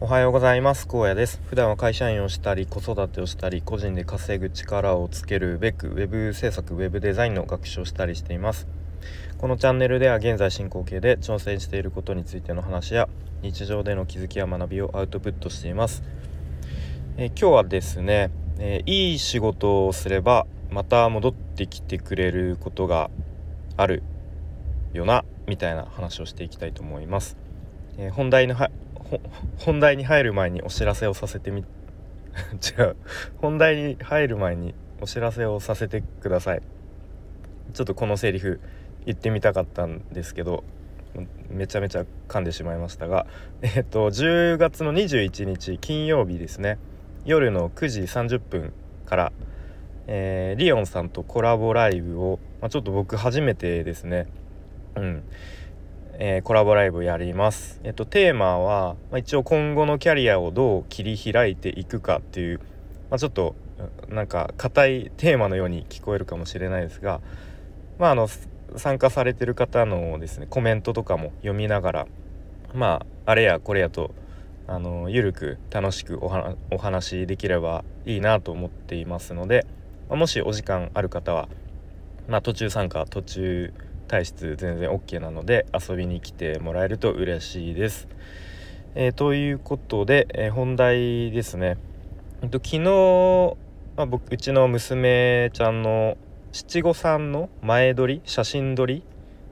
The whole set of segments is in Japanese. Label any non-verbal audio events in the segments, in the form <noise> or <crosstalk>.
おはようございます。荒野です。普段は会社員をしたり子育てをしたり個人で稼ぐ力をつけるべく web 制作 web デザインの学習をしたりしています。このチャンネルでは現在進行形で挑戦していることについての話や日常での気づきや学びをアウトプットしています。え今日はですね、えいい仕事をすればまた戻ってきてくれることがあるよなみたいな話をしていきたいと思います、え本題の本題に入る前にお知らせをさせてみ <laughs> 違う。本題に入る前にお知らせをさせてください。ちょっとこのセリフ言ってみたかったんですけどめちゃめちゃ噛んでしまいましたがえっと10月の21日金曜日ですね。夜の9時30分から、えー、リオンさんとコラボライブを、まあ、ちょっと僕初めてですね。うん。えー、コラボライブやります。えっと、テーマは、まあ、一応今後のキャリアをどう切り開いていくかっていう、まあ、ちょっとなんか硬いテーマのように聞こえるかもしれないですが、まあ、あの参加されてる方のですねコメントとかも読みながらまああれやこれやとあのゆるく楽しくお話できればいいなと思っていますので、まあ、もしお時間ある方は、まあ、途中参加途中体質全然 OK なので遊びに来てもらえると嬉しいです。えー、ということで、えー、本題ですね。えっと、昨日、まあ、僕うちの娘ちゃんの七五三の前撮り写真撮り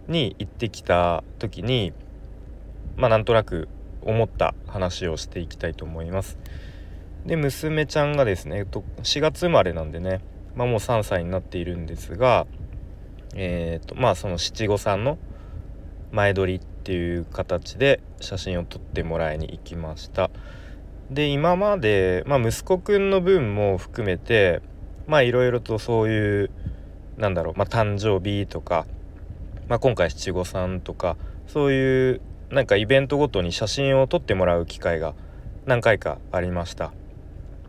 に行ってきた時にまあなんとなく思った話をしていきたいと思います。で娘ちゃんがですね、と、4月生まれなんでね、まあ、もう3歳になっているんですがえーとまあその七五三の前撮りっていう形で写真を撮ってもらいに行きましたで今まで、まあ、息子くんの分も含めてまあいろいろとそういうなんだろう、まあ、誕生日とか、まあ、今回七五三とかそういうなんかイベントごとに写真を撮ってもらう機会が何回かありました。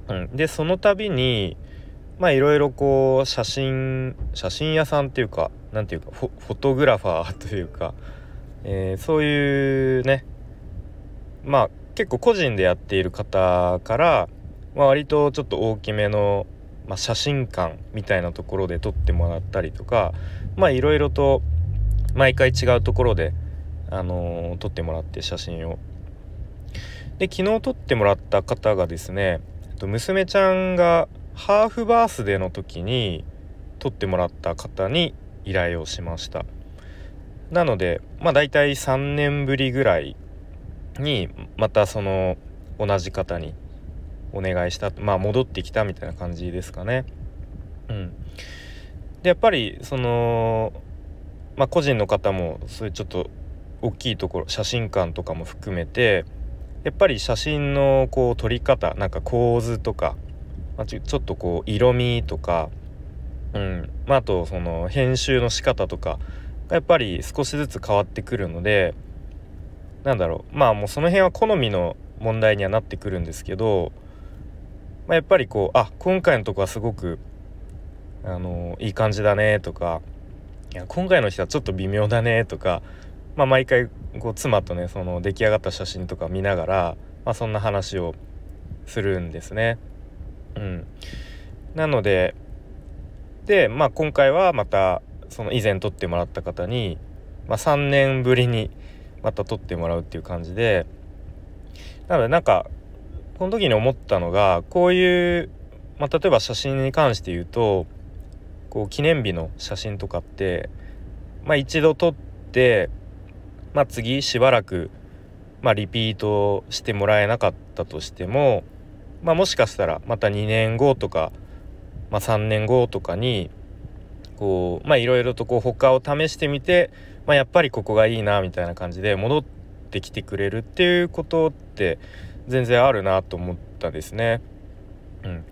うん、でその度にまあいろいろこう写真写真屋さんっていうか何ていうかフォトグラファーというか、えー、そういうねまあ結構個人でやっている方から、まあ、割とちょっと大きめの、まあ、写真館みたいなところで撮ってもらったりとかまあいろいろと毎回違うところで、あのー、撮ってもらって写真を。で昨日撮ってもらった方がですね娘ちゃんがハーフバースデーの時に撮ってもらった方に依頼をしました。なのでまあ大体3年ぶりぐらいにまたその同じ方にお願いしたまあ戻ってきたみたいな感じですかね。うん。でやっぱりそのまあ個人の方もそういうちょっと大きいところ写真館とかも含めてやっぱり写真のこう撮り方なんか構図とかまあ、ちょちょっとこう色味とか、うん。まあ、あとその編集の仕方とかがやっぱり少しずつ変わってくるのでなんだろう。まあもうその辺は好みの問題にはなってくるんですけど、まあ、やっぱりこうあ今回のとこはすごくあのいい感じだねとかいや今回の人はちょっと微妙だねとか、まあ、毎回こう妻とねその出来上がった写真とか見ながら、まあ、そんな話をするんですね。うん、なのでで、まあ、今回はまたその以前撮ってもらった方に、まあ、3年ぶりにまた撮ってもらうっていう感じでなのでなんかこの時に思ったのがこういう、まあ、例えば写真に関して言うとこう記念日の写真とかって、まあ、一度撮って、まあ、次しばらく、まあ、リピートしてもらえなかったとしてもまあ、もしかしたらまた2年後とか、まあ、3年後とかにこうまあいろいろとこう他を試してみて、まあ、やっぱりここがいいなみたいな感じで戻ってきてくれるっていうことって全然あるなと思ったですね。うん、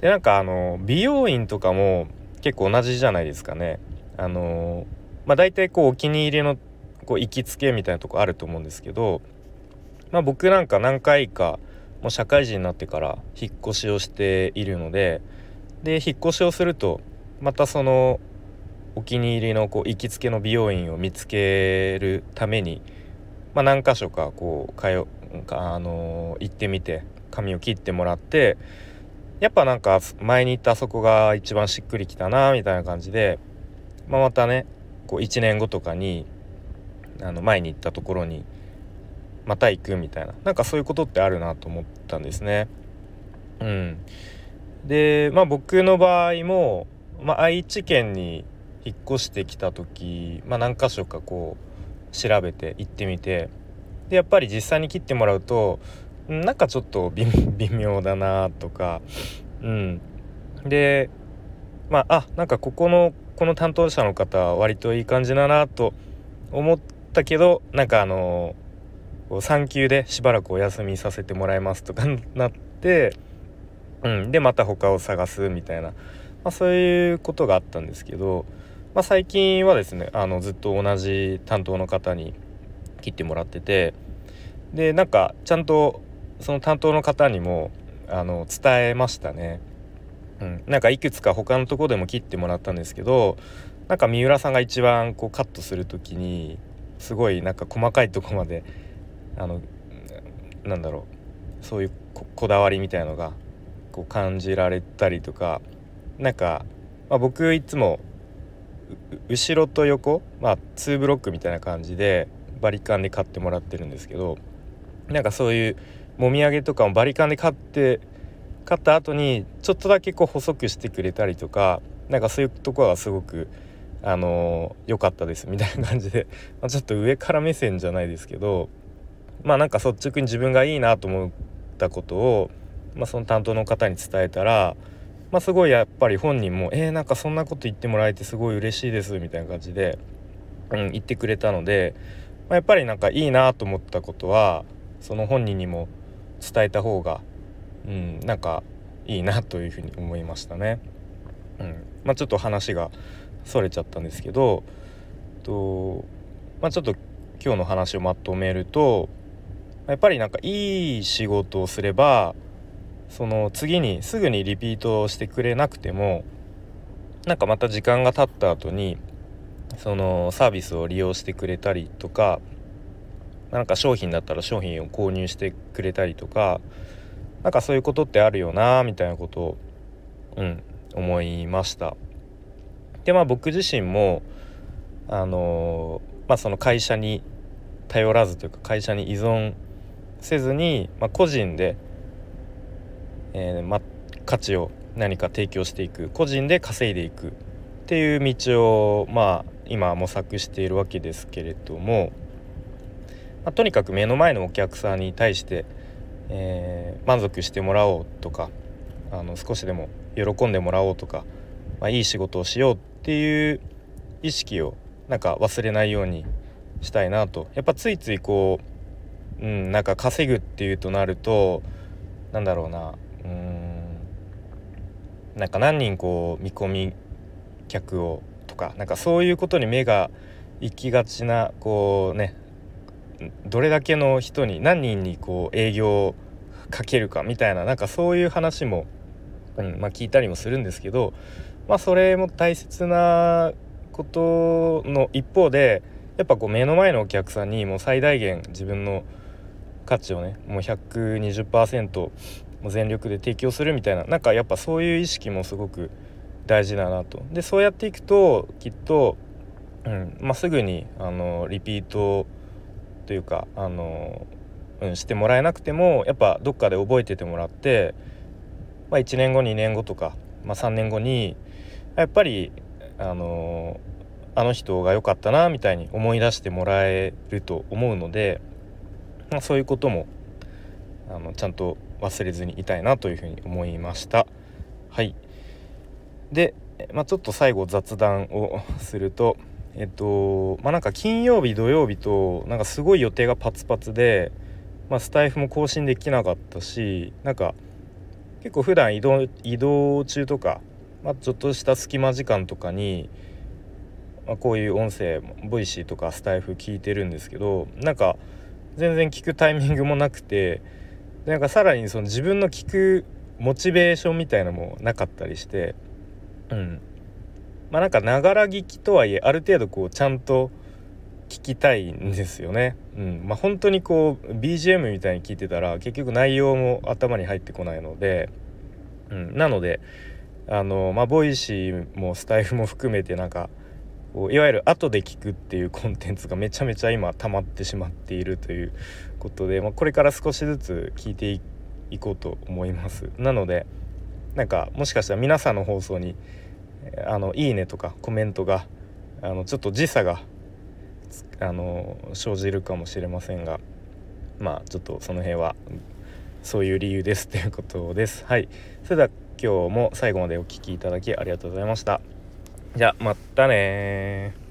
でなんかあの美容院とかも結構同じじゃないですかね。あのまあ、大体こうお気に入りのこう行きつけみたいなとこあると思うんですけど、まあ、僕なんか何回かもう社会人になってから引っ越しをしているのでで引っ越しをするとまたそのお気に入りのこう行きつけの美容院を見つけるために、まあ、何箇所かこう通あの行ってみて髪を切ってもらってやっぱなんか前に行ったあそこが一番しっくりきたなみたいな感じで、まあ、またねこう1年後とかにあの前に行ったところにまた行くみたいななんかそういうことってあるなと思ったんですね。うん、でまあ僕の場合も、まあ、愛知県に引っ越してきた時、まあ、何箇所かこう調べて行ってみてでやっぱり実際に切ってもらうとなんかちょっと <laughs> 微妙だなとかうん。でまああなんかここのこの担当者の方は割といい感じだなと思ったけどなんかあの産休でしばらくお休みさせてもらいますとかなって、うん、でまた他を探すみたいな、まあ、そういうことがあったんですけど、まあ、最近はですねあのずっと同じ担当の方に切ってもらっててでなんかちゃんとその担当の方にもあの伝えましたね。うん、なんかいくつか他のとこでも切ってもらったんですけどなんか三浦さんが一番こうカットする時にすごいなんか細かいとこまであのなんだろうそういうこだわりみたいのがこう感じられたりとかなんか、まあ、僕いつも後ろと横、まあ、2ブロックみたいな感じでバリカンで買ってもらってるんですけどなんかそういうもみあげとかもバリカンで買って買った後にちょっとだけこう細くしてくれたりとかなんかそういうところがすごくあの良かったですみたいな感じで、<laughs> ま、ちょっと上から目線じゃないですけどまあなんか率直に自分がいいなと思ったことを、まあ、その担当の方に伝えたら、まあ、すごいやっぱり本人も「えー、なんかそんなこと言ってもらえてすごい嬉しいです」みたいな感じで、うん、言ってくれたので、まあ、やっぱりなんかいいなと思ったことはその本人にも伝えた方が、うん、なんかいいなというふうに思いましたね。うんまあ、ちょっと話がそれちゃったんですけどと、まあ、ちょっと今日の話をまとめるとやっぱりなんかいい仕事をすればその次にすぐにリピートしてくれなくてもなんかまた時間が経った後にそのサービスを利用してくれたりとかなんか商品だったら商品を購入してくれたりとかなんかそういうことってあるよなみたいなことをうん思いました。でまあ僕自身もあのまあその会社に頼らずというか会社に依存せずに、まあ、個人で、えーま、価値を何か提供していく個人で稼いでいくっていう道をまあ今模索しているわけですけれども、ま、とにかく目の前のお客さんに対して、えー、満足してもらおうとかあの少しでも喜んでもらおうとか、まあ、いい仕事をしようっていう意識をなんか忘れないようにしたいなと。やっぱついついこううん、なんか稼ぐっていうとなるとなんだろうな。なんか何人こう見込み客をとかなんかそういうことに目が行きがちなこうねどれだけの人に何人にこう営業をかけるかみたいななんかそういう話も、うんまあ、聞いたりもするんですけど、まあ、それも大切なことの一方でやっぱこう目の前のお客さんにもう最大限自分の価値をねもう120%もう全力で提供するみたいななんかやっぱそういう意識もすごく大事だなと。でそうやっていくときっと、うんまあ、すぐにあのリピートというかあの、うん、してもらえなくてもやっぱどっかで覚えててもらって、まあ、1年後2年後とか、まあ、3年後にやっぱりあのあの人が良かったなみたいに思い出してもらえると思うので。まあ、そういうこともあのちゃんと忘れずにいたいなというふうに思いました。はいで、まあ、ちょっと最後雑談をするとえっとまあなんか金曜日土曜日となんかすごい予定がパツパツで、まあ、スタイフも更新できなかったしなんか結構普段移動移動中とか、まあ、ちょっとした隙間時間とかに、まあ、こういう音声ボイシーとかスタイフ聞いてるんですけどなんか全然聞くタイミングもなくてなんかさらにその自分の聞くモチベーションみたいのもなかったりしてうん。まあなんかながら聞きとはいえある程度こうちゃんと聞きたいんですよね。うん。まあ、本当にこう BGM みたいに聞いてたら結局内容も頭に入ってこないので、うん、なのであのまあボイシーもスタイフも含めてなんかいわゆる後で聞くっていうコンテンツがめちゃめちゃ今溜まってしまっているということで、まあ、これから少しずつ聞いていこうと思います。なのでなんかもしかしたら皆さんの放送にあのいいねとかコメントがあのちょっと時差があの生じるかもしれませんがまあちょっとその辺はそういう理由ですということです。はい、それでは今日も最後までお聴きいただきありがとうございました。じゃあまたね